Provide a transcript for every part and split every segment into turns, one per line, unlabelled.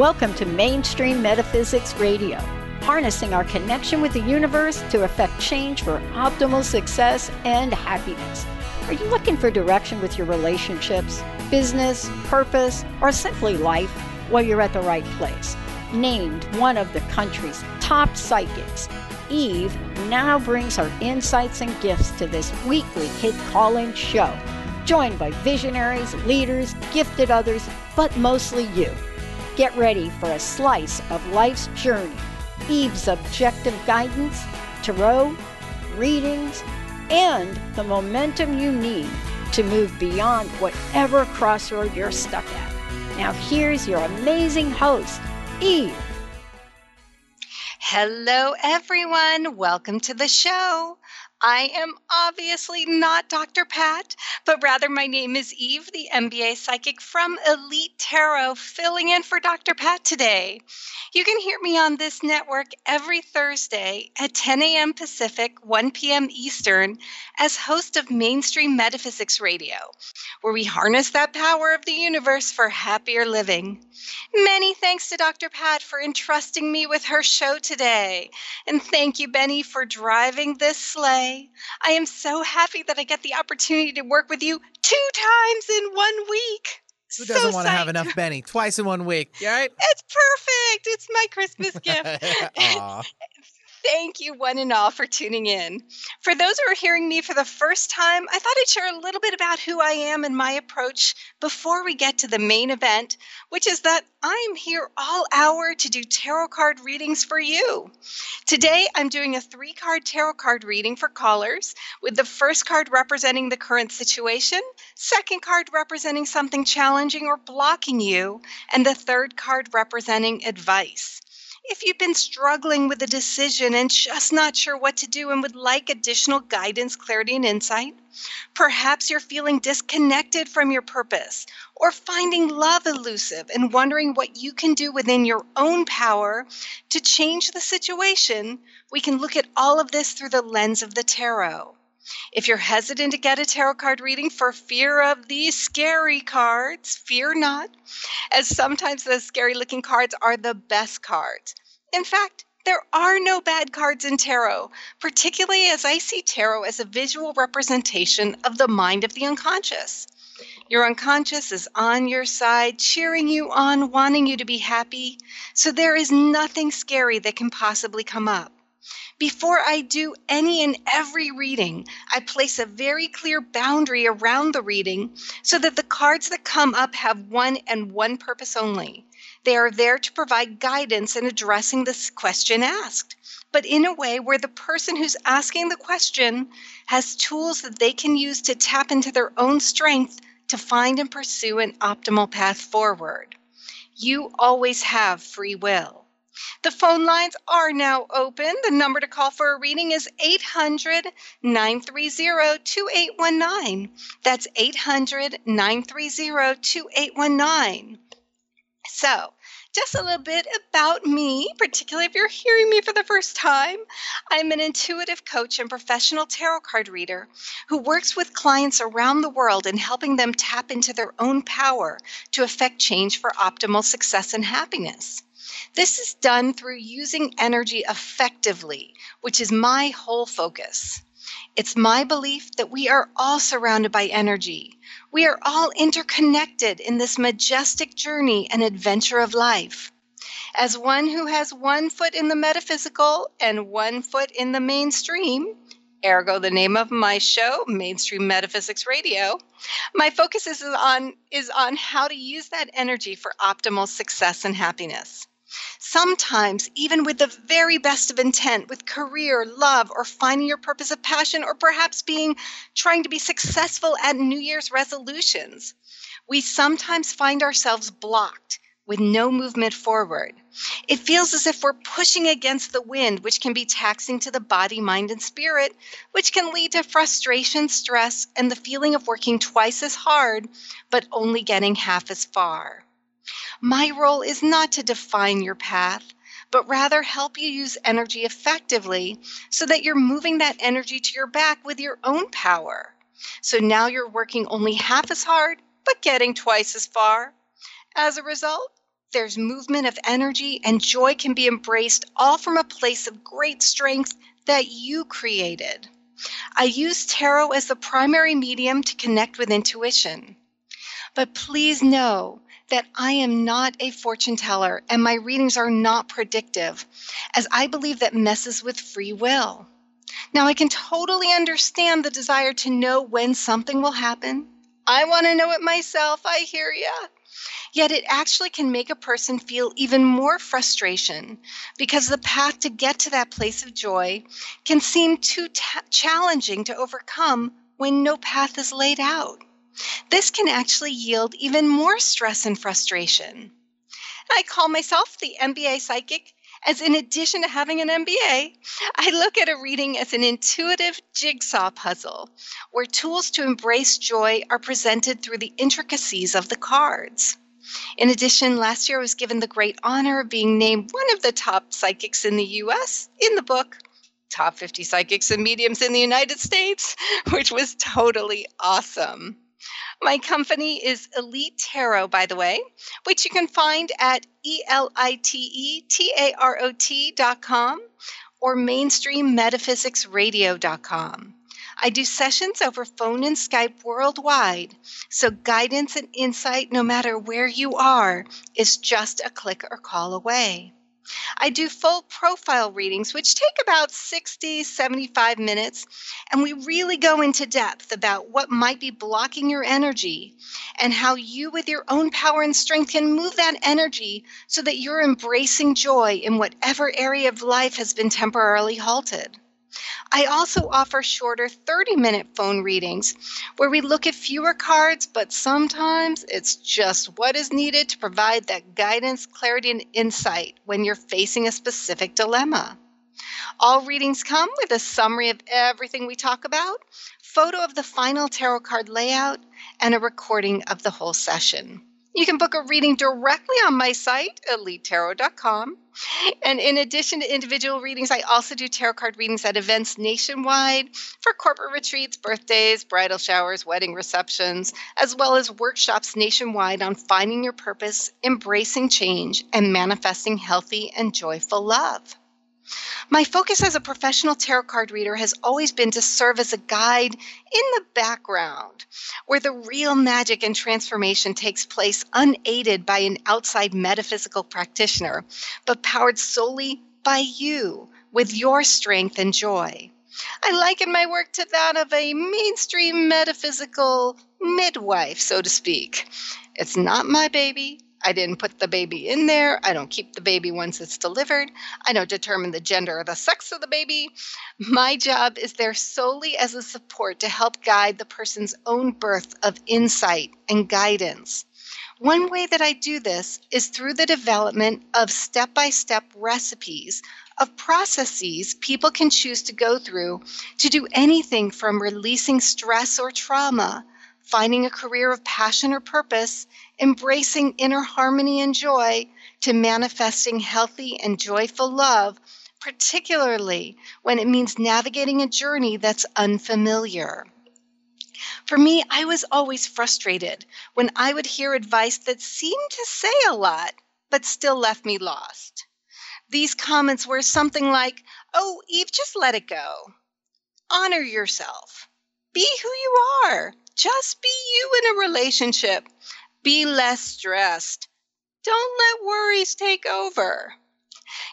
Welcome to Mainstream Metaphysics Radio, harnessing our connection with the universe to effect change for optimal success and happiness. Are you looking for direction with your relationships, business, purpose, or simply life? Well, you're at the right place. Named one of the country's top psychics, Eve now brings her insights and gifts to this weekly hit calling show, joined by visionaries, leaders, gifted others, but mostly you. Get ready for a slice of life's journey, Eve's objective guidance, tarot, readings, and the momentum you need to move beyond whatever crossroad you're stuck at. Now, here's your amazing host, Eve.
Hello, everyone. Welcome to the show. I am obviously not Dr. Pat, but rather my name is Eve, the MBA psychic from Elite Tarot, filling in for Dr. Pat today. You can hear me on this network every Thursday at 10 a.m. Pacific, 1 p.m. Eastern, as host of Mainstream Metaphysics Radio, where we harness that power of the universe for happier living. Many thanks to Dr. Pat for entrusting me with her show today. And thank you, Benny, for driving this sleigh. I am so happy that I get the opportunity to work with you two times in one week.
Who doesn't
So
want to have enough Benny twice in one week? You all right?
It's perfect. It's my Christmas gift. Thank you, one and all, for tuning in. For those who are hearing me for the first time, I thought I'd share a little bit about who I am and my approach before we get to the main event, which is that I'm here all hour to do tarot card readings for you. Today, I'm doing a three card tarot card reading for callers, with the first card representing the current situation, second card representing something challenging or blocking you, and the third card representing advice. If you've been struggling with a decision and just not sure what to do and would like additional guidance, clarity, and insight, perhaps you're feeling disconnected from your purpose or finding love elusive and wondering what you can do within your own power to change the situation, we can look at all of this through the lens of the tarot. If you're hesitant to get a tarot card reading for fear of these scary cards, fear not, as sometimes the scary looking cards are the best cards. In fact, there are no bad cards in tarot, particularly as I see tarot as a visual representation of the mind of the unconscious. Your unconscious is on your side, cheering you on, wanting you to be happy, so there is nothing scary that can possibly come up. Before I do any and every reading, I place a very clear boundary around the reading so that the cards that come up have one and one purpose only. They are there to provide guidance in addressing this question asked, but in a way where the person who's asking the question has tools that they can use to tap into their own strength to find and pursue an optimal path forward. You always have free will. The phone lines are now open. The number to call for a reading is 800 930 2819. That's 800 930 2819. So, just a little bit about me, particularly if you're hearing me for the first time. I'm an intuitive coach and professional tarot card reader who works with clients around the world in helping them tap into their own power to affect change for optimal success and happiness. This is done through using energy effectively, which is my whole focus. It's my belief that we are all surrounded by energy. We are all interconnected in this majestic journey and adventure of life. As one who has one foot in the metaphysical and one foot in the mainstream, ergo the name of my show, Mainstream Metaphysics Radio, my focus is on is on how to use that energy for optimal success and happiness. Sometimes, even with the very best of intent, with career, love, or finding your purpose of passion, or perhaps being trying to be successful at New Year's resolutions, we sometimes find ourselves blocked with no movement forward. It feels as if we're pushing against the wind, which can be taxing to the body, mind, and spirit, which can lead to frustration, stress, and the feeling of working twice as hard, but only getting half as far. My role is not to define your path, but rather help you use energy effectively so that you're moving that energy to your back with your own power. So now you're working only half as hard, but getting twice as far. As a result, there's movement of energy and joy can be embraced all from a place of great strength that you created. I use tarot as the primary medium to connect with intuition. But please know that I am not a fortune teller and my readings are not predictive, as I believe that messes with free will. Now, I can totally understand the desire to know when something will happen. I want to know it myself. I hear ya. Yet it actually can make a person feel even more frustration because the path to get to that place of joy can seem too challenging to overcome when no path is laid out. This can actually yield even more stress and frustration. I call myself the MBA psychic as in addition to having an MBA, I look at a reading as an intuitive jigsaw puzzle where tools to embrace joy are presented through the intricacies of the cards. In addition, last year I was given the great honor of being named one of the top psychics in the US in the book Top 50 Psychics and Mediums in the United States, which was totally awesome. My company is Elite Tarot, by the way, which you can find at E L I T E T A R O T.com or mainstreammetaphysicsradio.com. I do sessions over phone and Skype worldwide, so guidance and insight, no matter where you are, is just a click or call away. I do full profile readings, which take about 60, 75 minutes, and we really go into depth about what might be blocking your energy and how you, with your own power and strength, can move that energy so that you're embracing joy in whatever area of life has been temporarily halted. I also offer shorter 30 minute phone readings where we look at fewer cards, but sometimes it's just what is needed to provide that guidance, clarity, and insight when you're facing a specific dilemma. All readings come with a summary of everything we talk about, photo of the final tarot card layout, and a recording of the whole session. You can book a reading directly on my site, elitetarot.com. And in addition to individual readings, I also do tarot card readings at events nationwide for corporate retreats, birthdays, bridal showers, wedding receptions, as well as workshops nationwide on finding your purpose, embracing change, and manifesting healthy and joyful love. My focus as a professional tarot card reader has always been to serve as a guide in the background, where the real magic and transformation takes place unaided by an outside metaphysical practitioner, but powered solely by you with your strength and joy. I liken my work to that of a mainstream metaphysical midwife, so to speak. It's not my baby, I didn't put the baby in there. I don't keep the baby once it's delivered. I don't determine the gender or the sex of the baby. My job is there solely as a support to help guide the person's own birth of insight and guidance. One way that I do this is through the development of step by step recipes of processes people can choose to go through to do anything from releasing stress or trauma, finding a career of passion or purpose, embracing inner harmony and joy, to manifesting healthy and joyful love, particularly when it means navigating a journey that's unfamiliar. For me, I was always frustrated when I would hear advice that seemed to say a lot, but still left me lost. These comments were something like, Oh, Eve, just let it go. Honor yourself. Be who you are. Just be you in a relationship. Be less stressed. Don't let worries take over.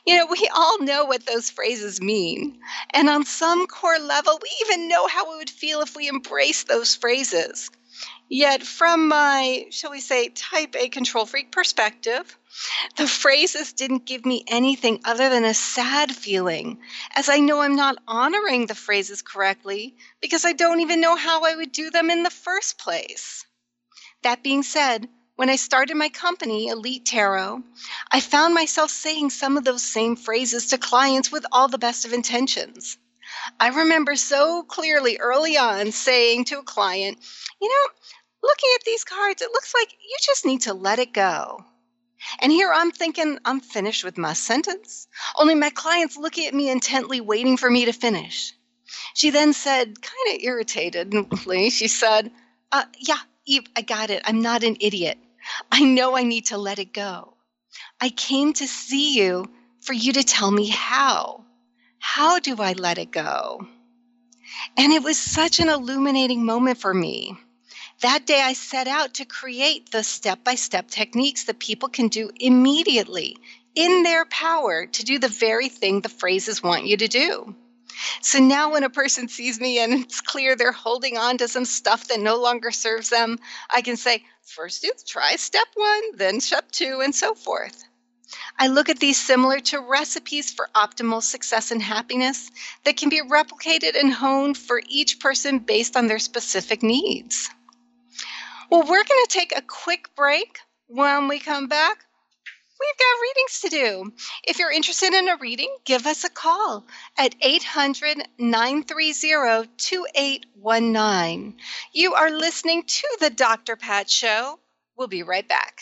You know, we all know what those phrases mean. And on some core level, we even know how it would feel if we embraced those phrases. Yet, from my, shall we say, type A control freak perspective, the phrases didn't give me anything other than a sad feeling, as I know I'm not honoring the phrases correctly because I don't even know how I would do them in the first place. That being said, When I started my company, Elite Tarot, I found myself saying some of those same phrases to clients with all the best of intentions. I remember so clearly early on saying to a client, You know, looking at these cards, it looks like you just need to let it go. And here I'm thinking I'm finished with my sentence, only my client's looking at me intently, waiting for me to finish. She then said, kind of irritatedly, she said, uh, Yeah, Eve, I got it. I'm not an idiot. I know I need to let it go. I came to see you for you to tell me how. How do I let it go? And it was such an illuminating moment for me. That day, I set out to create the step by step techniques that people can do immediately in their power to do the very thing the phrases want you to do. So now, when a person sees me and it's clear they're holding on to some stuff that no longer serves them, I can say, first try step one, then step two, and so forth. I look at these similar to recipes for optimal success and happiness that can be replicated and honed for each person based on their specific needs. Well, we're going to take a quick break. When we come back, we've got readings to do. If you're interested in a reading, give us a call at 800 930 2819. You are listening to The Dr. Pat Show. We'll be right back.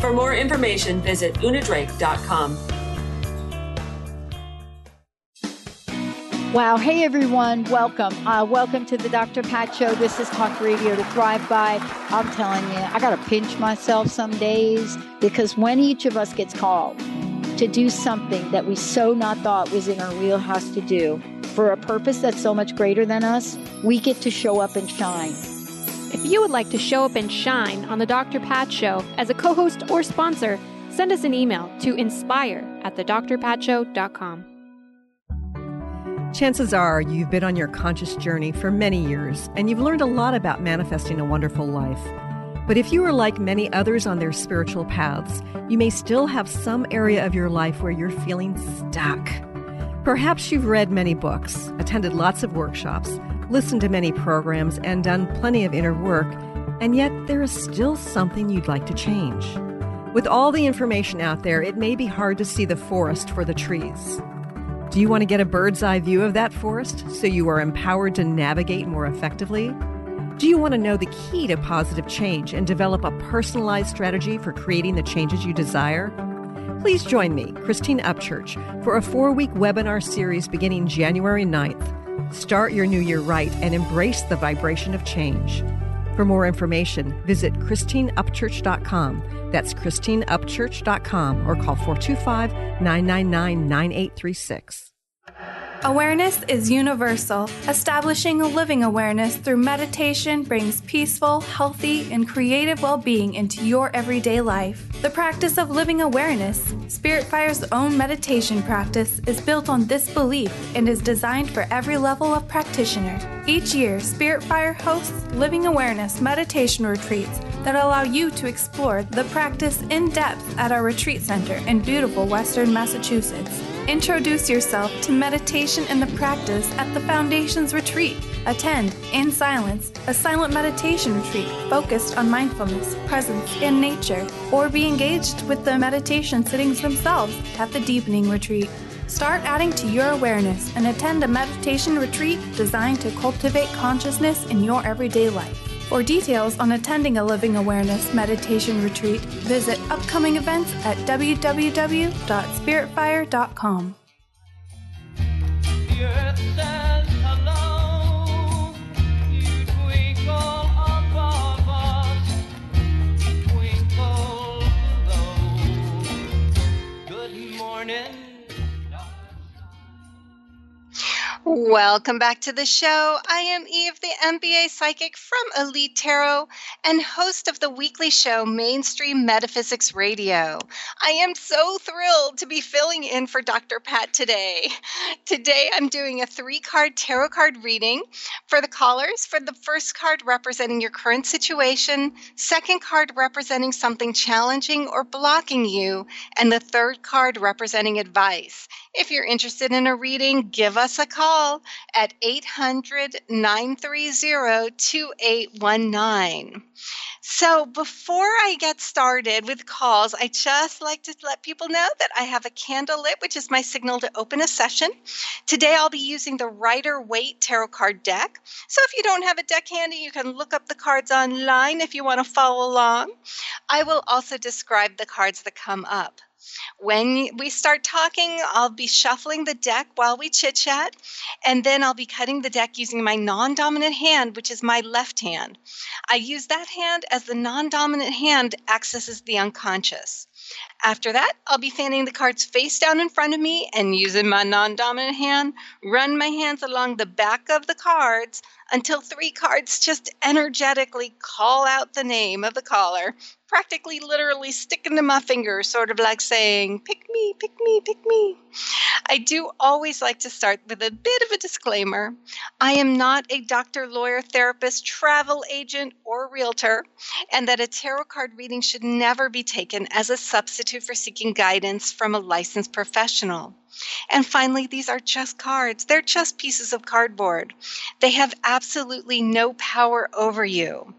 For more information, visit unadrake.com.
Wow. Hey, everyone. Welcome. Uh, welcome to the Dr. Pat Show. This is Talk Radio to Thrive By. I'm telling you, I got to pinch myself some days because when each of us gets called to do something that we so not thought was in our wheelhouse to do for a purpose that's so much greater than us, we get to show up and shine.
If you would like to show up and shine on the Dr. Pat Show as a co host or sponsor, send us an email to inspire at thedrpatshow.com.
Chances are you've been on your conscious journey for many years and you've learned a lot about manifesting a wonderful life. But if you are like many others on their spiritual paths, you may still have some area of your life where you're feeling stuck. Perhaps you've read many books, attended lots of workshops, listened to many programs, and done plenty of inner work, and yet there is still something you'd like to change. With all the information out there, it may be hard to see the forest for the trees. Do you want to get a bird's eye view of that forest so you are empowered to navigate more effectively? Do you want to know the key to positive change and develop a personalized strategy for creating the changes you desire? Please join me, Christine Upchurch, for a four week webinar series beginning January 9th. Start your new year right and embrace the vibration of change. For more information, visit ChristineUpchurch.com. That's ChristineUpchurch.com or call 425 999 9836.
Awareness is universal. Establishing a living awareness through meditation brings peaceful, healthy, and creative well being into your everyday life. The practice of living awareness, Spirit Fire's own meditation practice, is built on this belief and is designed for every level of practitioner. Each year, Spirit Fire hosts living awareness meditation retreats that allow you to explore the practice in depth at our retreat center in beautiful Western Massachusetts. Introduce yourself to meditation and the practice at the Foundation's retreat. Attend, in silence, a silent meditation retreat focused on mindfulness, presence, and nature, or be engaged with the meditation sittings themselves at the Deepening Retreat. Start adding to your awareness and attend a meditation retreat designed to cultivate consciousness in your everyday life. For details on attending a Living Awareness meditation retreat, visit upcoming events at www.spiritfire.com.
Welcome back to the show. I am Eve, the MBA psychic from Elite Tarot and host of the weekly show Mainstream Metaphysics Radio. I am so thrilled to be filling in for Dr. Pat today. Today I'm doing a three card tarot card reading for the callers. For the first card representing your current situation, second card representing something challenging or blocking you, and the third card representing advice. If you're interested in a reading, give us a call at 800 930 2819. So, before I get started with calls, I just like to let people know that I have a candle lit, which is my signal to open a session. Today, I'll be using the Rider Waite Tarot card deck. So, if you don't have a deck handy, you can look up the cards online if you want to follow along. I will also describe the cards that come up. When we start talking, I'll be shuffling the deck while we chit chat, and then I'll be cutting the deck using my non dominant hand, which is my left hand. I use that hand as the non dominant hand accesses the unconscious. After that, I'll be fanning the cards face down in front of me and using my non dominant hand, run my hands along the back of the cards until three cards just energetically call out the name of the caller, practically literally sticking to my fingers, sort of like saying, Pick me, pick me, pick me. I do always like to start with a bit of a disclaimer. I am not a doctor, lawyer, therapist, travel agent, or realtor, and that a tarot card reading should never be taken as a substitute for seeking guidance from a licensed professional. And finally, these are just cards. They're just pieces of cardboard. They have absolutely no power over you.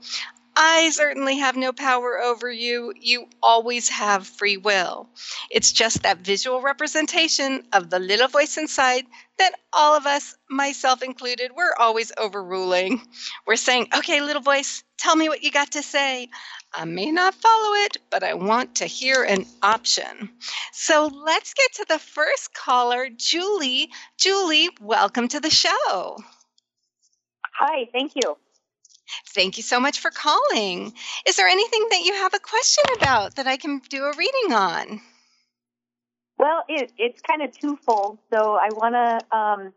I certainly have no power over you. You always have free will. It's just that visual representation of the little voice inside that all of us, myself included, we're always overruling. We're saying, okay, little voice, tell me what you got to say. I may not follow it, but I want to hear an option. So let's get to the first caller, Julie. Julie, welcome to the show.
Hi, thank you.
Thank you so much for calling. Is there anything that you have a question about that I can do a reading on?
Well, it, it's kind of twofold. So I want to um,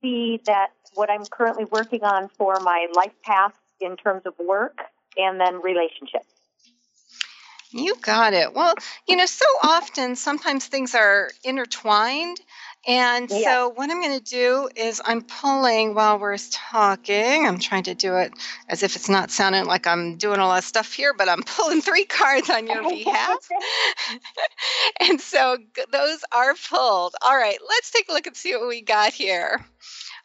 see that what I'm currently working on for my life path in terms of work and then relationships.
You got it. Well, you know, so often sometimes things are intertwined and
Yeah.
so what I'm going to do is I'm pulling while we're talking. I'm trying to do it as if it's not sounding like I'm doing a lot of stuff here, but I'm pulling three cards on your behalf. and so those are pulled. All right, let's take a look and see what we got here.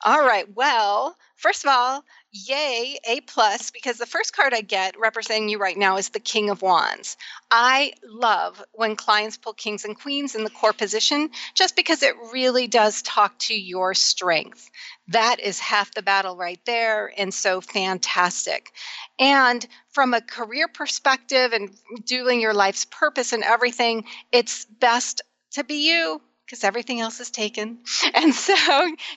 All right, well, first of all, yay, A plus, because the first card I get representing you right now is the King of Wands. I love when clients pull kings and queens in the core position just because it really does talk to your strength. That is half the battle right there, and so fantastic. And from a career perspective and doing your life's purpose and everything, it's best to be you because everything else is taken. And so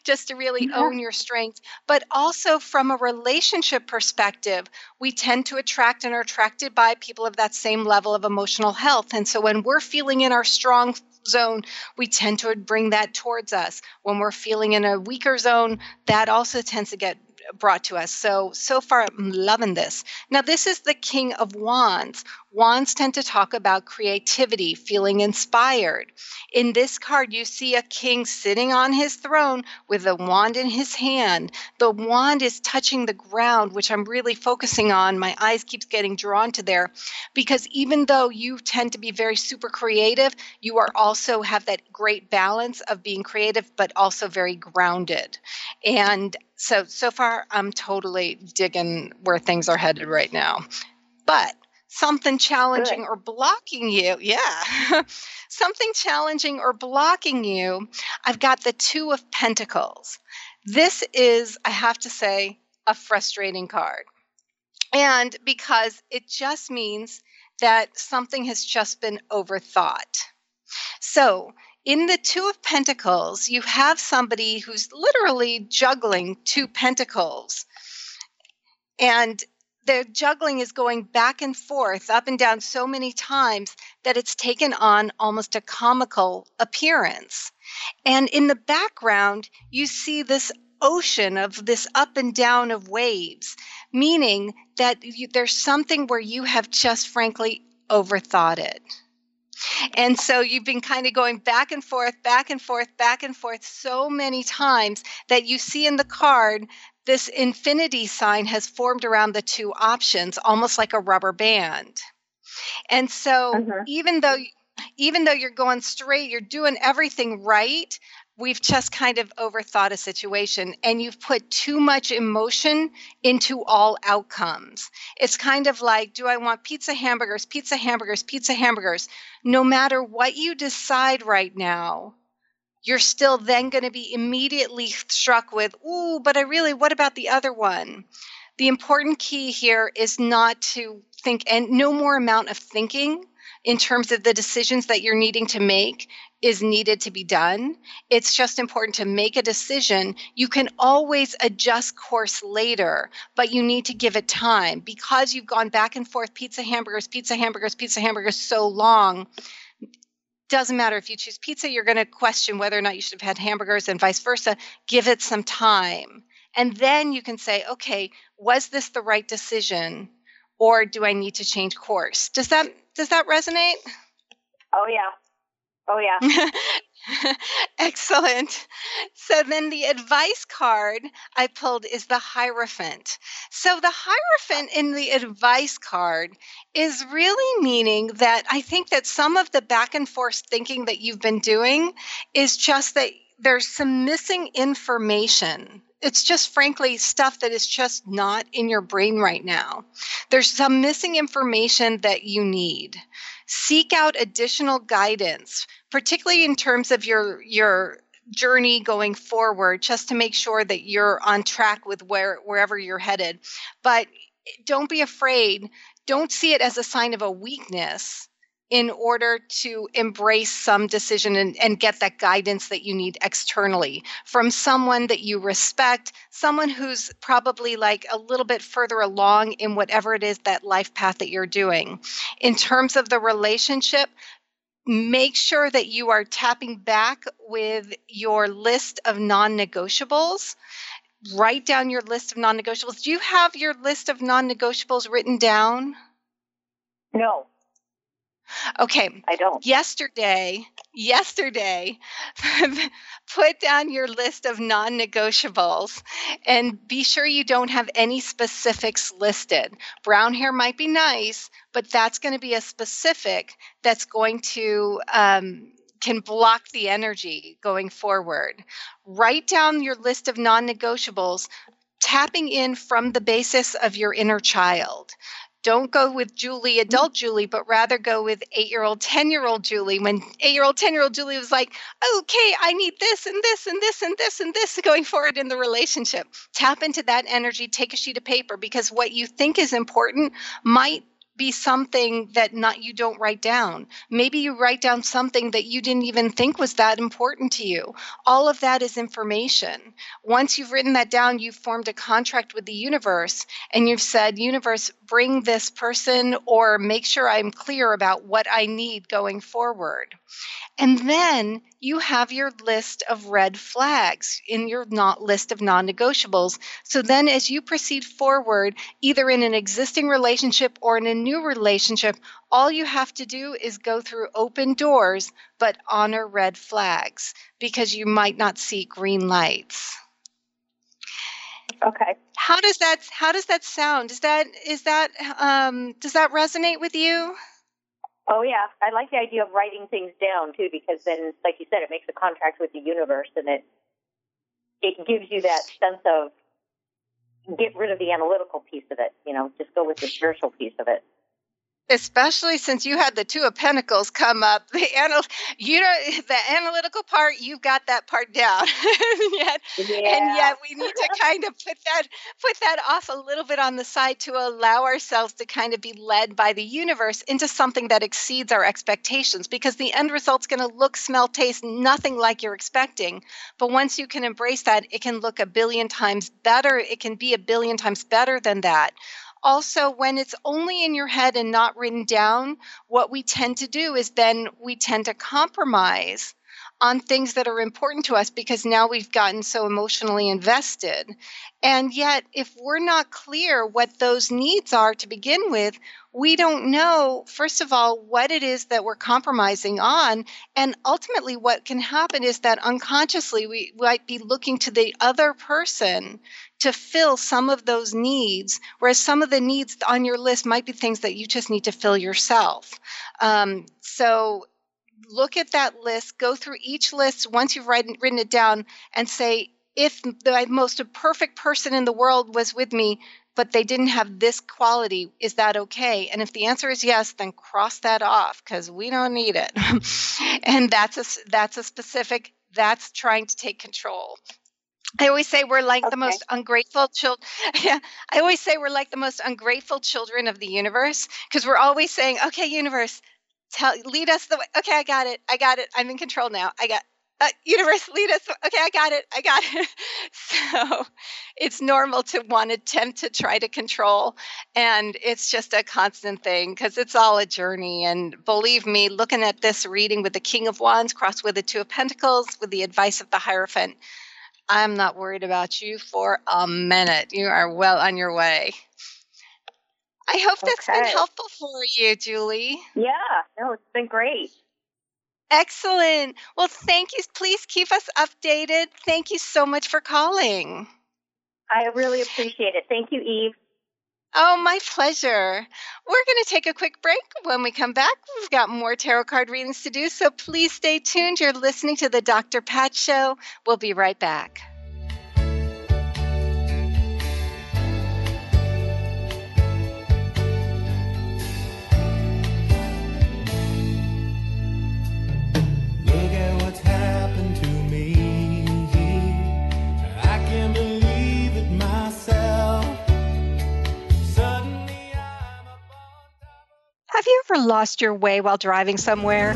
just to really
Yeah.
own your strength, but also from a relationship perspective, we tend to attract and are attracted by people of that same level of emotional health. And so when we're feeling in our strong zone, we tend to bring that towards us. When we're feeling in a weaker zone, that also tends to get brought to us. So, so far, I'm loving this. Now, this is the King of Wands. Wands tend to talk about creativity, feeling inspired. In this card, you see a king sitting on his throne with a wand in his hand. The wand is touching the ground, which I'm really focusing on. My eyes keeps getting drawn to there because even though you tend to be very super creative, you are also have that great balance of being creative but also very grounded. And so so far I'm totally digging where things are headed right now. But something challenging or blocking you, yeah. something challenging or blocking you, I've got the 2 of pentacles. This is I have to say a frustrating card and because it just means that something has just been overthought. So, in the Two of Pentacles, you have somebody who's literally juggling two pentacles. And the juggling is going back and forth, up and down so many times that it's taken on almost a comical appearance. And in the background, you see this ocean of this up and down of waves, meaning that you, there's something where you have just frankly overthought it. And so you've been kind of going back and forth, back and forth, back and forth so many times that you see in the card this infinity sign has formed around the two options, almost like a rubber band. And so mm-hmm. even though even though you're going straight, you're doing everything right, we've just kind of overthought a situation and you've put too much emotion into all outcomes. It's kind of like, do I want pizza hamburgers, pizza hamburgers, pizza hamburgers? No matter what you decide right now, you're still then going to be immediately struck with, ooh, but I really, what about the other one? The important key here is not to think, and no more amount of thinking in terms of the decisions that you're needing to make is needed to be done. It's just important to make a decision. You can always adjust course later, but you need to give it time because you've gone back and forth pizza hamburgers, pizza hamburgers, pizza hamburgers so long doesn't matter if you choose pizza, you're going to question whether or not you should have had hamburgers and vice versa. Give it some time. And then you can say, okay, was this the right decision or do I need to change course? Does that does that resonate?
Oh yeah. Oh yeah.
Excellent. So then the advice card I pulled is the Hierophant. So the Hierophant in the advice card is really meaning that I think that some of the back and forth thinking that you've been doing is just that there's some missing information it's just frankly stuff that is just not in your brain right now. There's some missing information that you need. Seek out additional guidance particularly in terms of your your journey going forward just to make sure that you're on track with where wherever you're headed but don't be afraid don't see it as a sign of a weakness in order to embrace some decision and, and, get that guidance that you need externally from someone that you respect, someone who's probably like a little bit further along in whatever it is that life path that you're doing. In terms of the relationship, make sure that you are tapping back with your list of non negotiables. Write down your list of non negotiables. Do you have your list of non negotiables written down?
No.
Okay.
I don't.
Yesterday, yesterday, put down your list of non negotiables and be sure you don't have any specifics listed. Brown hair might be nice, but that's going to be a specific that's going to. Um, can block the energy going forward. Write down your list of non negotiables, tapping in from the basis of your inner child don't go with Julie, mm-hmm. adult Julie, but rather go with eight year old, 10 year old Julie. When eight year old, 10 year old Julie was like, okay, I need this and this and this and this and this going forward in the relationship. Tap into that energy, take a sheet of paper because what you think is important might be something that not you don't write down. Maybe you write down something that you didn't even think was that important to you. All of that is information. Once you've written that down, you've formed a contract with the universe and you've said, "Universe, bring this person or make sure I'm clear about what I need going forward." And then you have your list of red flags in your not list of non-negotiables. So then as you proceed forward, either in an existing relationship or in a new relationship, all you have to do is go through open doors but honor red flags because you might not see green lights.
Okay.
How does that how does that sound? Is that is that um, does that resonate with you?
Oh yeah, I like the idea of writing things down too, because then, like you said, it makes a contract with the universe, and it it gives you that sense of get rid of the analytical piece of it. You know, just go with the spiritual piece of it.
Especially since you had the two of pentacles come up. The anal you know the analytical part you've got that part down. And yet
Yeah.
and yet we need to kind of put that put that off a little bit on the side to allow ourselves to kind of be led by the universe into something that exceeds our expectations because the end result's going to look smell taste nothing like you're expecting. But once you can embrace that it can look a billion times better it can be a billion times better than that also when it's only in your head and not written down what we tend to do is then we tend to compromise on things that are important to us because now we've gotten so emotionally invested. And yet, if we're not clear what those needs are to begin with, we don't know, first of all, what it is that we're compromising on. And ultimately, what can happen is that unconsciously we might be looking to the other person to fill some of those needs, whereas some of the needs on your list might be things that you just need to fill yourself. Um, so, look at that list, go through each list once you've written, written it down, and say, if the most perfect person in the world was with me, but they didn't have this quality, is that okay? And if the answer is yes, then cross that off because we don't need it. and that's a that's a specific. That's trying to take control. I always say we're like the most ungrateful children. Yeah, I always say we're like the most ungrateful children of the universe because we're always saying, "Okay, universe, tell lead us the way." Okay, I got it. I got it. I'm in control now. I got uh, universe lead us. Okay, I got it. I got it. so it's normal to want to attempt to try to control, and it's just a constant thing because it's all a journey. And believe me, looking at this reading with the King of Wands crossed with the Two of Pentacles, with the advice of the Hierophant. I'm not worried about you for a minute. You are well on your way. I hope that's been helpful for you, Julie.
Yeah, no, it's been great.
Excellent. Well, thank you. Please keep us updated. Thank you so much for calling.
I really appreciate it. Thank you, Eve.
Oh, my pleasure. We're going to take a quick break. When we come back, we've got more tarot card readings to do, so please stay tuned. You're listening to the Dr. Pat Show. We'll be right back. Have you ever lost your way while driving somewhere?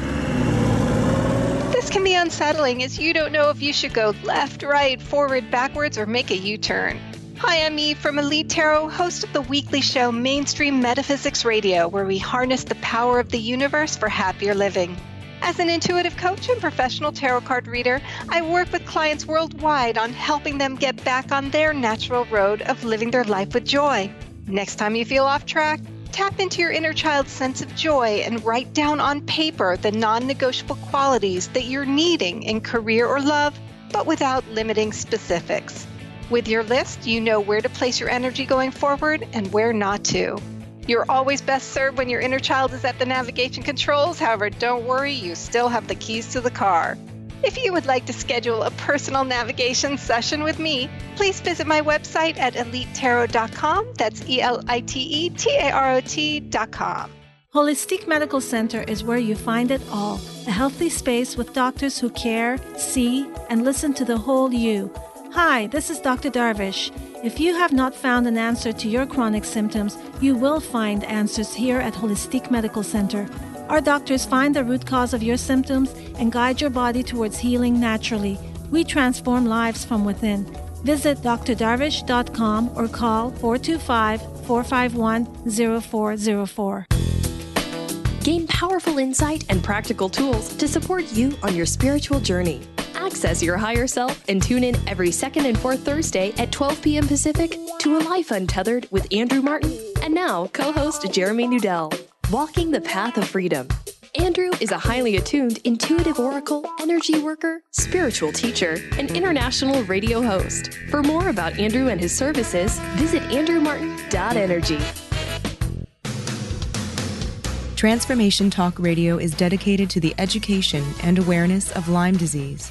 This can be unsettling as you don't know if you should go left, right, forward, backwards, or make a U turn. Hi, I'm Eve from Elite Tarot, host of the weekly show Mainstream Metaphysics Radio, where we harness the power of the universe for happier living. As an intuitive coach and professional tarot card reader, I work with clients worldwide on helping them get back on their natural road of living their life with joy. Next time you feel off track, tap into your inner child's sense of joy and write down on paper the non negotiable qualities that you're needing in career or love, but without limiting specifics. With your list, you know where to place your energy going forward and where not to. You're always best served when your inner child is at the navigation controls. However, don't worry, you still have the keys to the car. If you would like to schedule a personal navigation session with me, please visit my website at elitetarot.com. That's E L I T E T A R O T.com.
Holistic Medical Center is where you find it all a healthy space with doctors who care, see, and listen to the whole you. Hi, this is Dr. Darvish. If you have not found an answer to your chronic symptoms, you will find answers here at Holistic Medical Center. Our doctors find the root cause of your symptoms and guide your body towards healing naturally. We transform lives from within. Visit drdarvish.com or call 425 451 0404.
Gain powerful insight and practical tools to support you on your spiritual journey. Access your higher self and tune in every second and fourth Thursday at 12 p.m. Pacific to A Life Untethered with Andrew Martin and now co host Jeremy Nudell. Walking the Path of Freedom. Andrew is a highly attuned intuitive oracle, energy worker, spiritual teacher, and international radio host. For more about Andrew and his services, visit andrewmartin.energy.
Transformation Talk Radio is dedicated to the education and awareness of Lyme disease.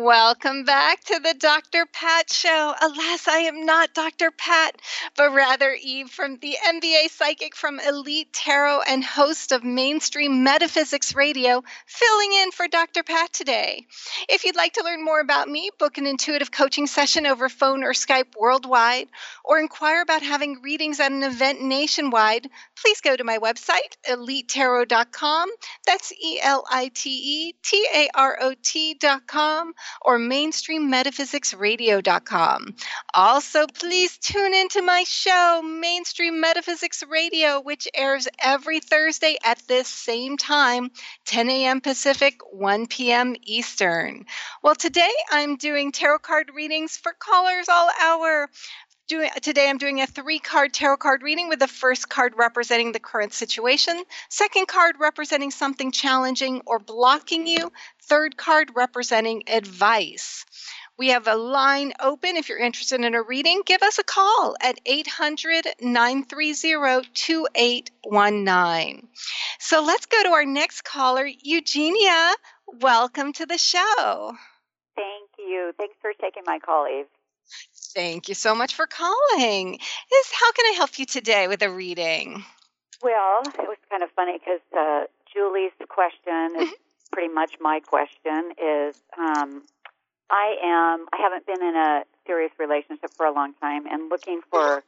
Welcome back to the Dr. Pat Show. Alas, I am not Dr. Pat, but rather Eve from the MBA Psychic from Elite Tarot and host of Mainstream Metaphysics Radio, filling in for Dr. Pat today. If you'd like to learn more about me, book an intuitive coaching session over phone or Skype worldwide, or inquire about having readings at an event nationwide, please go to my website, elitetarot.com. That's E L I T E T A R O T.com or mainstreammetaphysicsradio.com. Also, please tune into my show, Mainstream Metaphysics Radio, which airs every Thursday at this same time, 10 a.m. Pacific, 1 p.m. Eastern. Well, today I'm doing tarot card readings for callers all hour. Doing, today I'm doing a three card tarot card reading with the first card representing the current situation, second card representing something challenging or blocking you, third card representing advice. We have a line open. If you're interested in a reading, give us a call at 800 930 2819. So let's go to our next caller, Eugenia. Welcome to the show.
Thank you. Thanks for taking my call, Eve.
Thank you so much for calling. Is how can I help you today with a reading?
Well, it was kind of funny because uh, Julie's question is pretty much my question. Is um, I am I haven't been in a serious relationship for a long time and looking for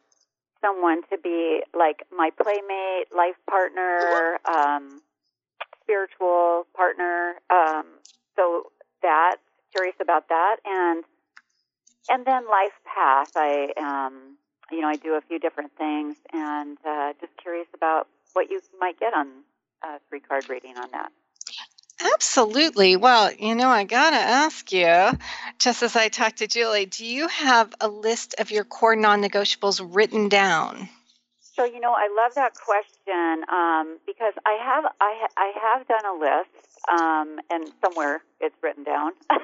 someone to be like my playmate, life partner, um, spiritual partner. Um, so that curious about that and and then life path. I um, you know I do a few different things and uh, just curious about what you might get on a three card reading on that.
Absolutely. Well, you know, I got to ask you, just as I talked to Julie, do you have a list of your core non negotiables written down?
So you know, I love that question um, because I have I, ha- I have done a list, um, and somewhere it's written down.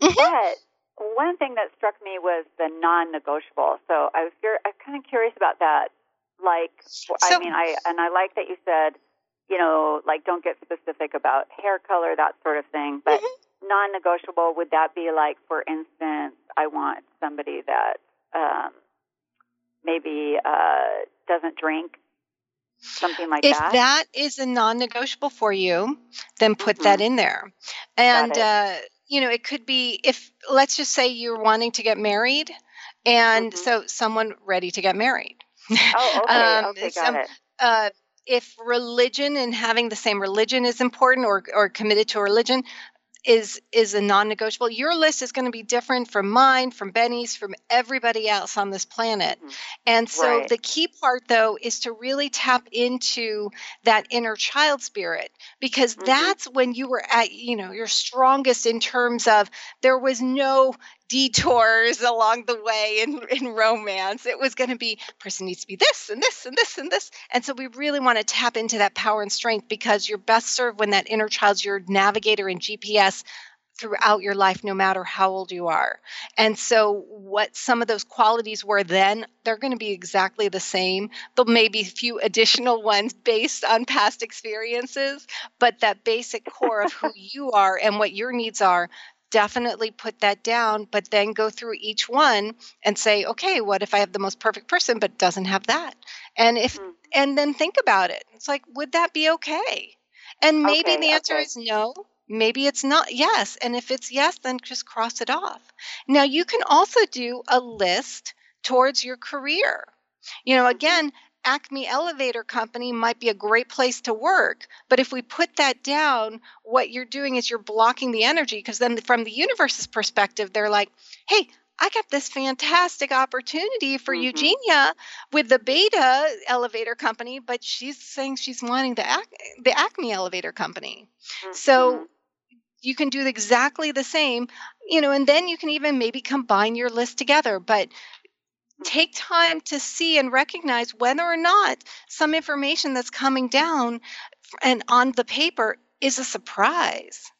But one thing that struck me was the non-negotiable. So I was I'm kind of curious about that. Like, I mean, I and I like that you said, you know, like don't get specific about hair color, that sort of thing. But non-negotiable would that be like, for instance, I want somebody that um, maybe uh, doesn't drink, something like
if
that.
If that is a non negotiable for you, then put that in there. And, uh, you know, it could be if, let's just say you're wanting to get married, and so someone ready to get married.
Oh, okay,
Um,
okay, got
some-
it.
uh, if religion and having the same religion is important or, or committed to religion is is a non-negotiable your list is going to be different from mine from benny's from everybody else on this planet and so
Mm-hmm. Right.
the key part though is to really tap into that inner child spirit because
Mm-hmm.
that's when you were at you know your strongest in terms of there was no detours along the way in, in romance. It was going to be person needs to be this and this and this and this. And so we really want to tap into that power and strength because you're best served when that inner child's your navigator and GPS throughout your life, no matter how old you are. And so, what some of those qualities were then, they're going to be exactly the same. There'll maybe a few additional ones based on past experiences, but that basic core of who you are and what your needs are. Definitely put that down, but then go through each one and say, okay, what if I have the most perfect person but doesn't have that? And if,
Mm-hmm.
and then think about it. It's like, would that be okay? And maybe
Okay,
the answer
okay.
is no. Maybe it's not yes. And if it's yes, then just cross it off. Now, you can also do a list towards your career. You know, again, Acme Elevator Company might be a great place to work, but if we put that down, what you're doing is you're blocking the energy because then, from the universe's perspective, they're like, hey, I got this fantastic opportunity for mm-hmm. Eugenia with the Beta Elevator Company, but she's saying she's wanting the, Ac- the Acme Elevator Company. So mm-hmm. you can do exactly the same, you know, and then you can even maybe combine your list together. But take time to see and recognize whether or not some information that's coming down and on the paper is a surprise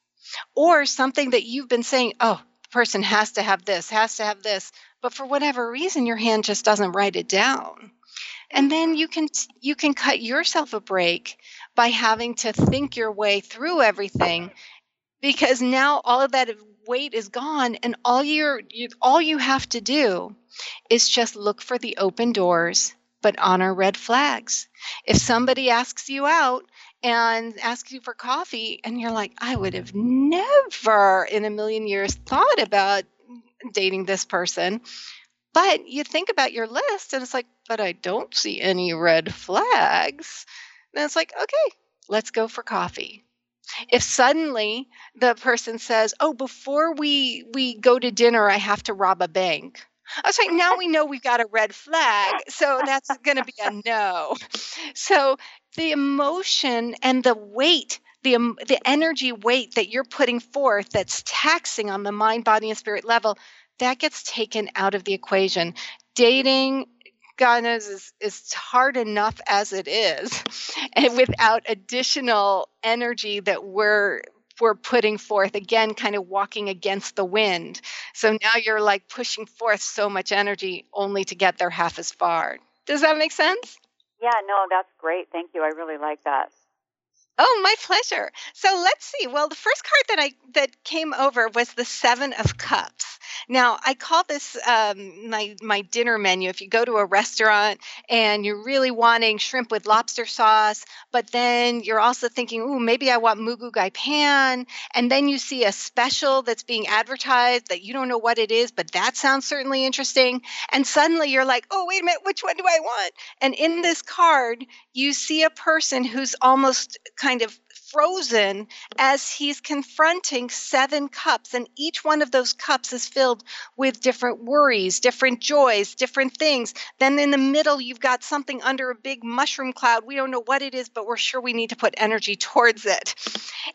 or something that you've been saying, oh, the person has to have this, has to have this, but for whatever reason your hand just doesn't write it down. And then you can you can cut yourself a break by having to think your way through everything because now all of that weight is gone and all you're you, all you have to do is just look for the open doors but honor red flags. If somebody asks you out and asks you for coffee and you're like i would have never in a million years thought about dating this person but you think about your list and it's like but i don't see any red flags. Then it's like okay let's go for coffee if suddenly the person says oh before we we go to dinner i have to rob a bank. I was like now we know we've got a red flag so that's going to be a no. So the emotion and the weight the em- the energy weight that you're putting forth that's taxing on the mind body and spirit level that gets taken out of the equation. Dating God knows is, is hard enough as it is, and without additional energy that we're we're putting forth again, kind of walking against the wind. So now you're like pushing forth so much energy only to get there half as far. Does that make sense?
Yeah, no, that's great. Thank you. I really like that.
Oh, my pleasure. So let's see. Well, the first card that I that came over was the Seven of Cups. Now, I call this um, my my dinner menu. If you go to a restaurant and you're really wanting shrimp with lobster sauce, but then you're also thinking, "Ooh, maybe I want moo goo gai pan," and then you see a special that's being advertised that you don't know what it is, but that sounds certainly interesting, and suddenly you're like, "Oh, wait a minute, which one do I want?" And in this card, you see a person who's almost kind of frozen as he's confronting seven cups and each one of those cups is filled with different worries different joys different things. Then in the middle you've got something under a big mushroom cloud. We don't know what it is but we're sure we need to put energy towards it.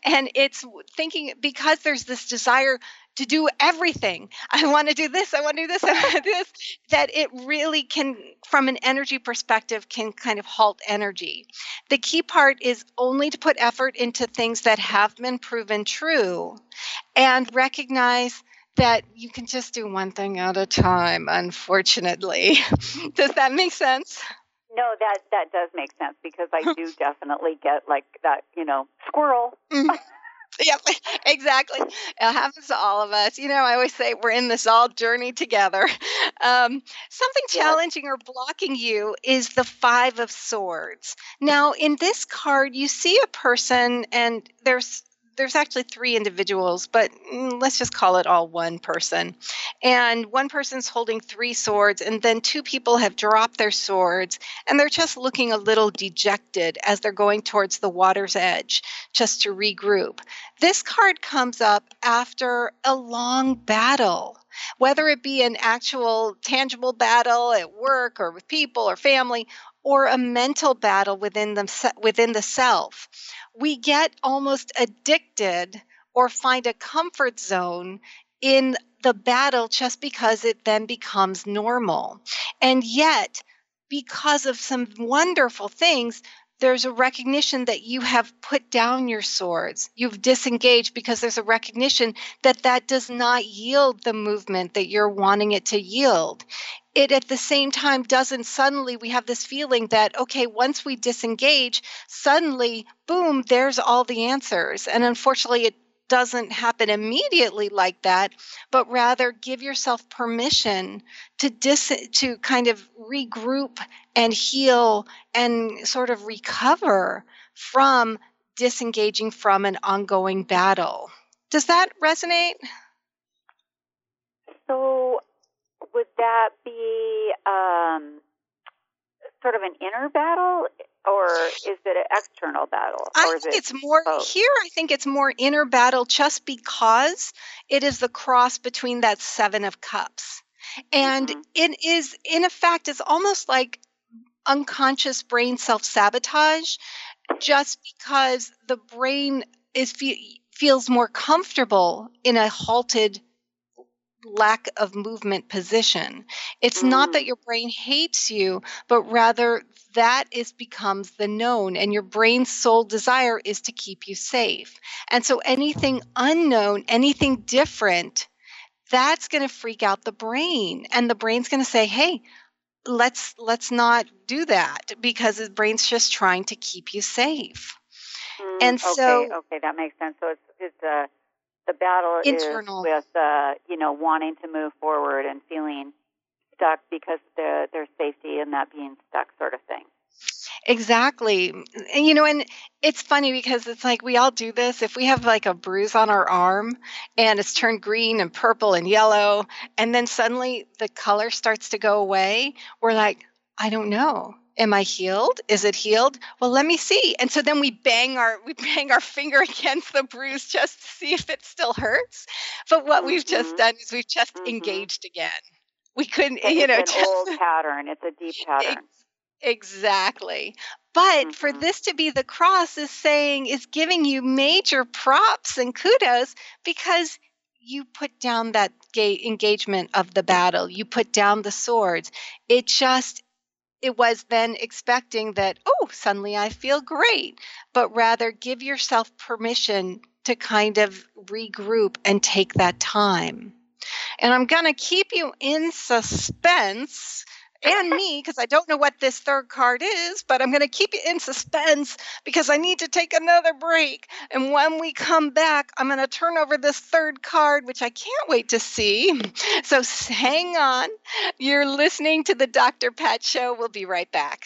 And it's thinking because there's this desire to do everything. I want to do this, I want to do this, I want to do this, that it really can, from an energy perspective, can kind of halt energy. The key part is only to put effort into things that have been proven true and recognize that you can just do one thing at a time, unfortunately. Does that make sense?
No, that that does make sense because I do definitely get like that, you know, squirrel. Mm-hmm.
Yep, exactly. It happens to all of us. You know, I always say we're in this all journey together. Um, something challenging or blocking you is the Five of Swords. Now, in this card, you see a person, and there's there's actually three individuals, but mm, let's just call it all one person. And one person's holding three swords, and then two people have dropped their swords, and they're just looking a little dejected as they're going towards the water's edge just to regroup. This card comes up after a long battle. Whether it be an actual tangible battle at work or with people or family, or a mental battle within them within the self, we get almost addicted or find a comfort zone in the battle just because it then becomes normal. And yet, because of some wonderful things, there's a recognition that you have put down your swords. You've disengaged because there's a recognition that that does not yield the movement that you're wanting it to yield. It at the same time doesn't suddenly, we have this feeling that, okay, once we disengage, suddenly, boom, there's all the answers. And unfortunately, it doesn't happen immediately like that, but rather give yourself permission to dis to kind of regroup and heal and sort of recover from disengaging from an ongoing battle. Does that resonate?
So, would that be um, sort of an inner battle, or is it an external battle?
I think
it
it's more
both?
here. I think it's more inner battle just because it is the cross between that seven of cups. And it is, in effect, it's almost like unconscious brain self sabotage just because the brain is fe- feels more comfortable in a halted lack of movement position. It's not that your brain hates you, but rather that is becomes the known and your brain's sole desire is to keep you safe. And so anything unknown, anything different, that's going to freak out the brain and the brain's going to say, "Hey, let's let's not do that because the brain's just trying to keep you safe."
Mm,
And so
okay, okay, that makes sense. So it's it's uh, the battle
Internal.
is with uh, you know wanting to move forward and feeling stuck because the there's safety in that being stuck sort of thing.
Exactly. And, you know, and it's funny because it's like we all do this. If we have like a bruise on our arm and it's turned green and purple and yellow, and then suddenly the color starts to go away, we're like, I don't know. Am I healed? Is it healed? Well, let me see. And so then we bang our we bang our finger against the bruise just to see if it still hurts. But what we've just mm-hmm. done is we've just mm-hmm. engaged again. We couldn't, you know,
it's an
just
old pattern. It's a deep pattern.
Exactly. But for mm-hmm. this to be the cross is saying, is giving you major props and kudos because you put down that ga- engagement of the battle. You put down the swords. It just, it was then expecting that, oh, suddenly I feel great, but rather give yourself permission to kind of regroup and take that time. And I'm going to keep you in suspense and me because I don't know what this third card is, but I'm going to keep you in suspense because I need to take another break. And when we come back, I'm going to turn over this third card, which I can't wait to see. So hang on. You're listening to the Dr. Pat Show. We'll be right back.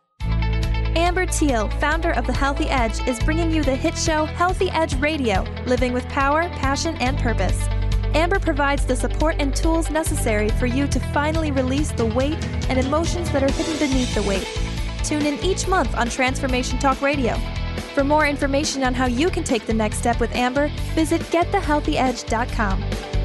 Amber Teal, founder of The Healthy Edge, is bringing you the hit show Healthy Edge Radio Living with Power, Passion, and Purpose. Amber provides the support and tools necessary for you to finally release the weight and emotions that are hidden beneath the weight. Tune in each month on Transformation Talk Radio. For more information on how you can take the next step with Amber, visit getthehealthyedge.com.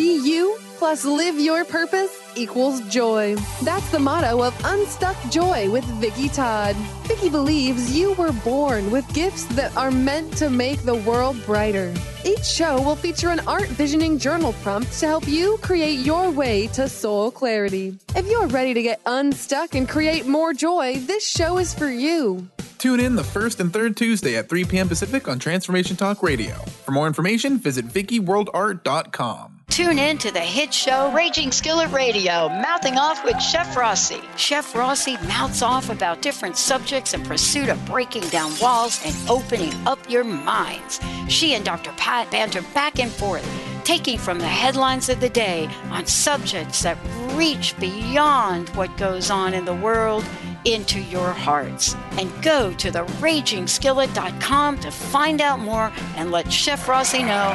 Be you plus live your purpose equals joy. That's the motto of Unstuck Joy with Vicky Todd. Vicky believes you were born with gifts that are meant to make the world brighter. Each show will feature an art visioning journal prompt to help you create your way to soul clarity. If you're ready to get unstuck and create more joy, this show is for you.
Tune in the first and third Tuesday at 3 p.m. Pacific on Transformation Talk Radio. For more information, visit VickyWorldArt.com.
Tune in to the hit show Raging Skillet Radio, mouthing off with Chef Rossi. Chef Rossi mouths off about different subjects in pursuit of breaking down walls and opening up your minds. She and Dr. Pat banter back and forth, taking from the headlines of the day on subjects that reach beyond what goes on in the world into your hearts. And go to theragingskillet.com to find out more and let Chef Rossi know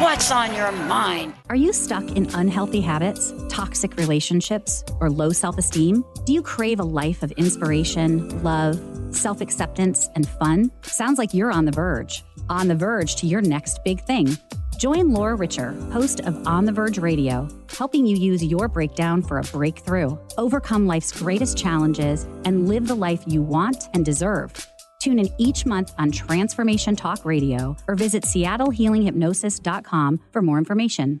what's on your mind.
Are you stuck in unhealthy habits, toxic relationships, or low self esteem? Do you crave a life of inspiration, love, self acceptance, and fun? Sounds like you're on the verge. On the verge to your next big thing. Join Laura Richer, host of On the Verge Radio, helping you use your breakdown for a breakthrough, overcome life's greatest challenges, and live the life you want and deserve. Tune in each month on Transformation Talk Radio or visit seattlehealinghypnosis.com for more information.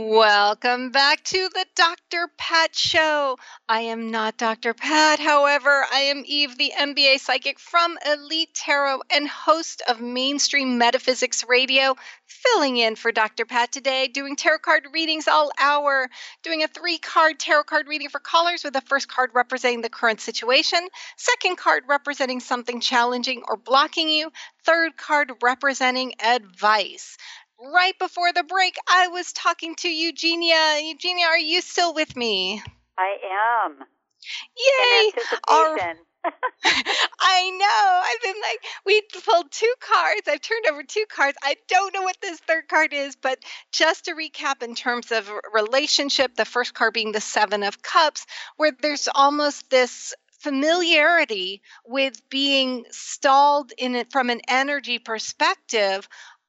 Welcome back to the Dr. Pat Show. I am not Dr. Pat, however, I am Eve, the MBA psychic from Elite Tarot and host of Mainstream Metaphysics Radio, filling in for Dr. Pat today, doing tarot card readings all hour, doing a three card tarot card reading for callers with the first card representing the current situation, second card representing something challenging or blocking you, third card representing advice right before the break, I was talking to Eugenia. Eugenia, are you still with me?
I am.
Yay!
Anticipation.
I know. I've been like, we pulled two cards. I've turned over two cards. I don't know what this third card is, but just to recap in terms of relationship, the first card being the Seven of Cups, where there's almost this familiarity with being stalled in it from an energy perspective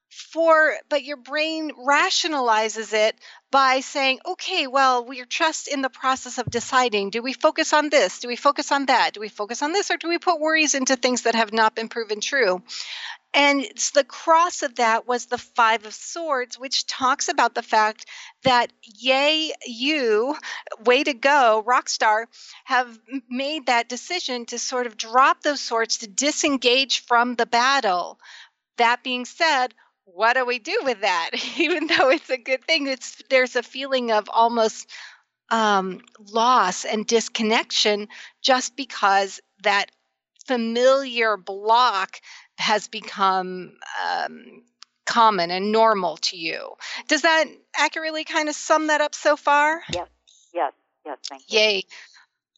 for but your brain rationalizes it by saying okay well we're just in the process of deciding do we focus on this? Do we focus on that? Do we focus on this or do we put worries into things that have not been proven true? And it's the cross of that was the five of swords which talks about the fact that yay you way to go rock star have made that decision to sort of drop those swords to disengage from the battle. That being said what do we do with that? Even though it's a good thing it's there's a feeling of almost um, loss and disconnection just because that familiar block has become um, common and normal to you. Does that accurately kind of sum that up so far?
Yes yes yes thank you.
Yay.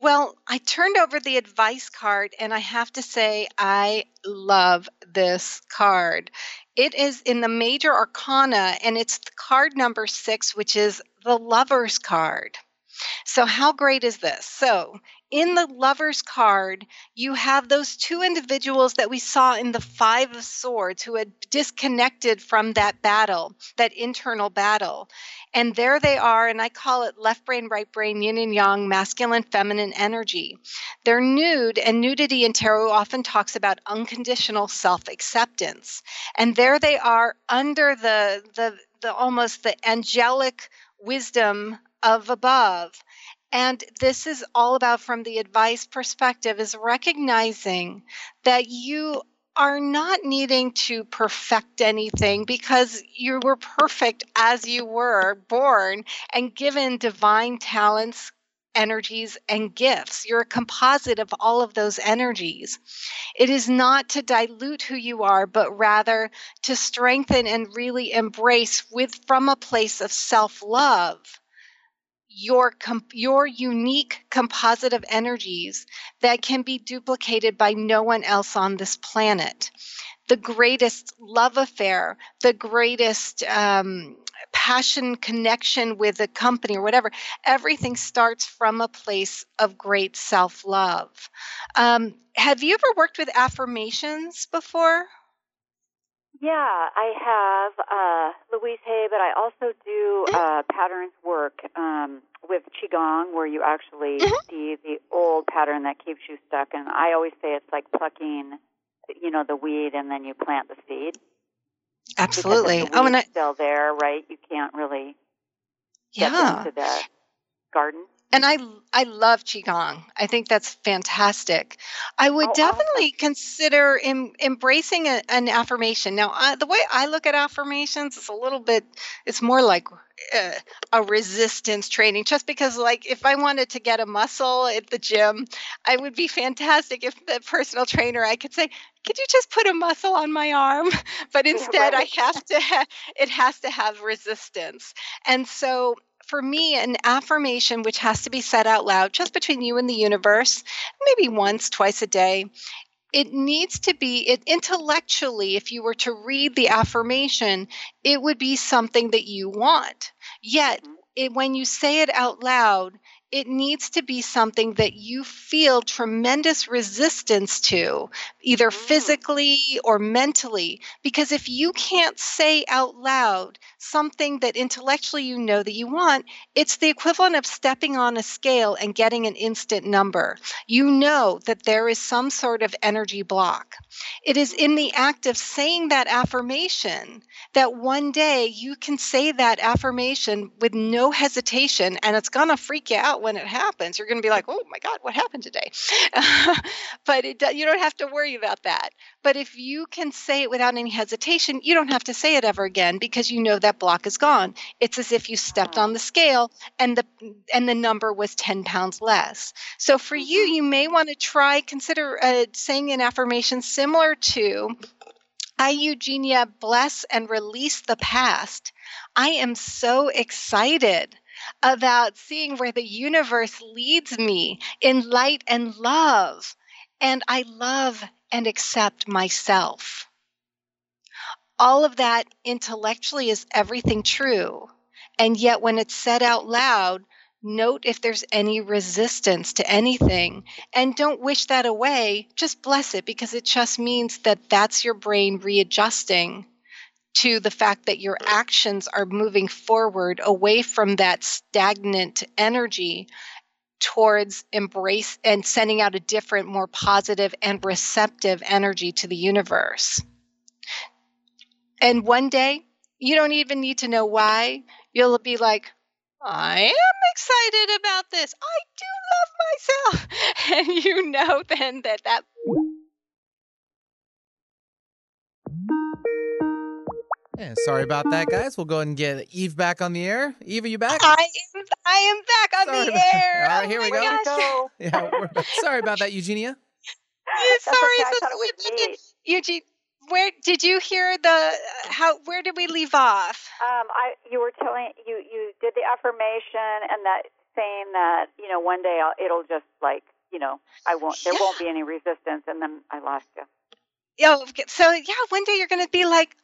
Well, I turned over the advice card and I have to say, I love this card. It is in the major arcana and it's card number six, which is the lover's card. So, how great is this? So, in the lover's card, you have those two individuals that we saw in the Five of Swords who had disconnected from that battle, that internal battle. And there they are, and I call it left brain, right brain, yin and yang, masculine, feminine energy. They're nude, and nudity in tarot often talks about unconditional self acceptance. And there they are under the, the, the almost the angelic wisdom of above. And this is all about, from the advice perspective, is recognizing that you are not needing to perfect anything because you were perfect as you were born and given divine talents, energies, and gifts. You're a composite of all of those energies. It is not to dilute who you are, but rather to strengthen and really embrace with from a place of self-love your com- your unique composite of energies that can be duplicated by no one else on this planet. The greatest love affair the greatest um, passion connection with a company or whatever everything starts from a place of great self-love. Um, have you ever worked with affirmations before
Yeah, I have uh, Louise Hay, but I also do uh, patterns work um, with Qigong, where you actually see the old pattern that keeps you stuck. And I always say it's like plucking, you know, the weed and then you plant the seed.
Absolutely.
Because if the
Oh, and I,
still there, right? You can't really get
Yeah.
into the garden.
And I I love qigong. I think that's fantastic. I would
Oh,
definitely consider em, embracing a, an affirmation. Now, I, the way I look at affirmations is a little bit. It's more like uh, a resistance training. Just because, like, if I wanted to get a muscle at the gym, I would be fantastic if the personal trainer I could say, "Could you just put a muscle on my arm?" But instead, I have to. Ha- it has to have resistance, and so for me, an affirmation which has to be said out loud just between you and the universe, maybe once, twice a day. It needs to be it intellectually, if you were to read the affirmation, it would be something that you want. Yet, mm-hmm. it, when you say it out loud, it needs to be something that you feel tremendous resistance to, either mm. physically or mentally. Because if you can't say out loud something that intellectually you know that you want, it's the equivalent of stepping on a scale and getting an instant number. You know that there is some sort of energy block. It is in the act of saying that affirmation that one day you can say that affirmation with no hesitation, and it's going to freak you out when it happens. You're going to be like, oh my God, what happened today? but it, you don't have to worry about that. But if you can say it without any hesitation, you don't have to say it ever again because you know that block is gone. It's as if you stepped on the scale and the and the number was 10 pounds less. So for you, you may want to try consider uh, saying an affirmation similar to I, Eugenia, bless and release the past. I am so excited about seeing where the universe leads me in light and love. And I love and accept myself. All of that intellectually is everything true. And yet, when it's said out loud, note if there's any resistance to anything and don't wish that away. Just bless it because it just means that that's your brain readjusting to the fact that your actions are moving forward away from that stagnant energy towards embrace and sending out a different, more positive and receptive energy to the universe. And one day, you don't even need to know why. You'll be like, I am excited about this. I do love myself. And you know then that that
Yeah, sorry about that, guys. We'll go ahead and get Eve back on the air. Eve, are you back?
I am I am back on
Sorry
the
about-
air.
All oh right,
Oh
here we
my
go.
gosh.
Yeah. Sorry about that, Eugenia.
Yeah, sorry,
okay,
so
thought it was
sorry. Eugene, where did you hear the how? Where did we leave off?
Um, I you were telling you you did the affirmation and that saying that you know one day I'll, it'll just like you know I won't there won't be any resistance and then I lost you.
Yeah. okay, So yeah, one day you're gonna be like,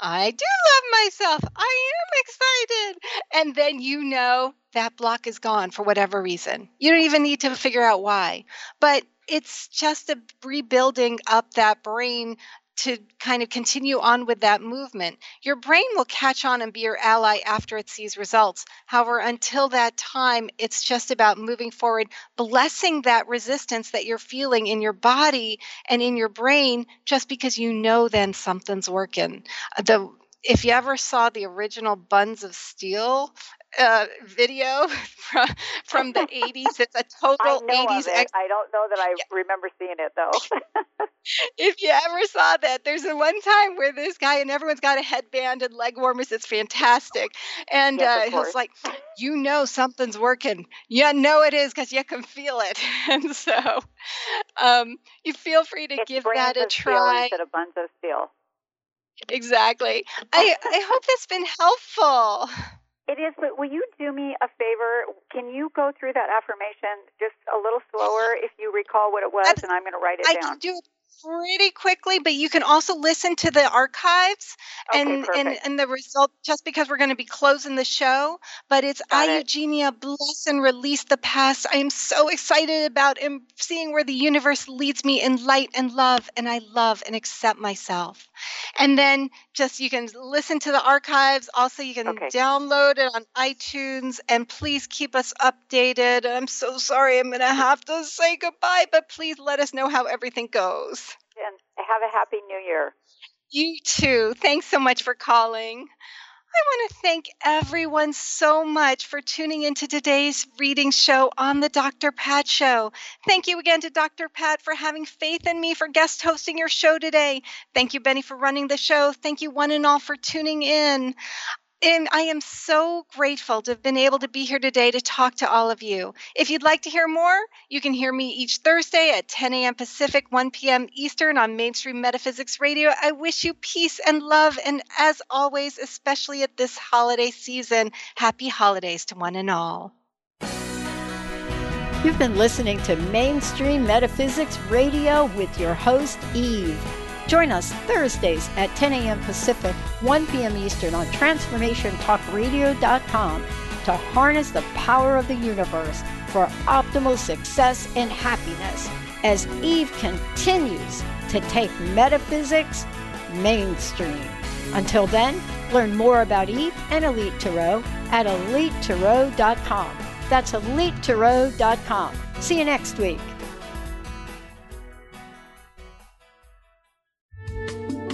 I do love myself. I am excited, and then you know that block is gone for whatever reason. You don't even need to figure out why, but it's just a rebuilding up that brain to kind of continue on with that movement. Your brain will catch on and be your ally after it sees results. However, until that time, it's just about moving forward, blessing that resistance that you're feeling in your body and in your brain just because you know then something's working. The if you ever saw the original Buns of Steel uh, video from, from the 80s, it's a total
know
80s
of it. I don't know that I remember seeing it though.
if you ever saw that, there's a one time where this guy and everyone's got a headband and leg warmers. It's fantastic, and
Yes,
uh, it's like you know something's working. You know it is because you can feel it, and so um, you feel free to give that a try.
instead of buns of steel.
Exactly. I I hope that's been helpful.
It is, but will you do me a favor? Can you go through that affirmation just a little slower if you recall what it was, and I'm going to write it
I
down.
can do it. Pretty quickly, but you can also listen to the archives
Okay,
and, and
perfect.
and the result just because we're going to be closing the show. But it's
Got
I
it.
Eugenia bless and release the past. I am so excited about em- seeing where the universe leads me in light and love, and I love and accept myself. And then just you can listen to the archives. Also, you can download it on iTunes, and please keep us updated. I'm so sorry I'm going to have to say goodbye, but please let us know how everything goes.
And have a happy new year.
You too. Thanks so much for calling. I want to thank everyone so much for tuning into today's reading show on the Dr. Pat Show. Thank you again to Dr. Pat for having faith in me for guest hosting your show today. Thank you, Benny, for running the show. Thank you, one and all, for tuning in. And I am so grateful to have been able to be here today to talk to all of you. If you'd like to hear more, you can hear me each Thursday at 10 a.m. Pacific, 1 p.m. Eastern on Mainstream Metaphysics Radio. I wish you peace and love. And as always, especially at this holiday season, happy holidays to one and all.
You've been listening to Mainstream Metaphysics Radio with your host, Eve. Join us Thursdays at 10 a.m. Pacific, 1 p.m. Eastern on TransformationTalkRadio.com to harness the power of the universe for optimal success and happiness as Eve continues to take metaphysics mainstream. Until then, learn more about Eve and Elite Tarot at EliteTarot.com. That's EliteTarot.com. See you next week.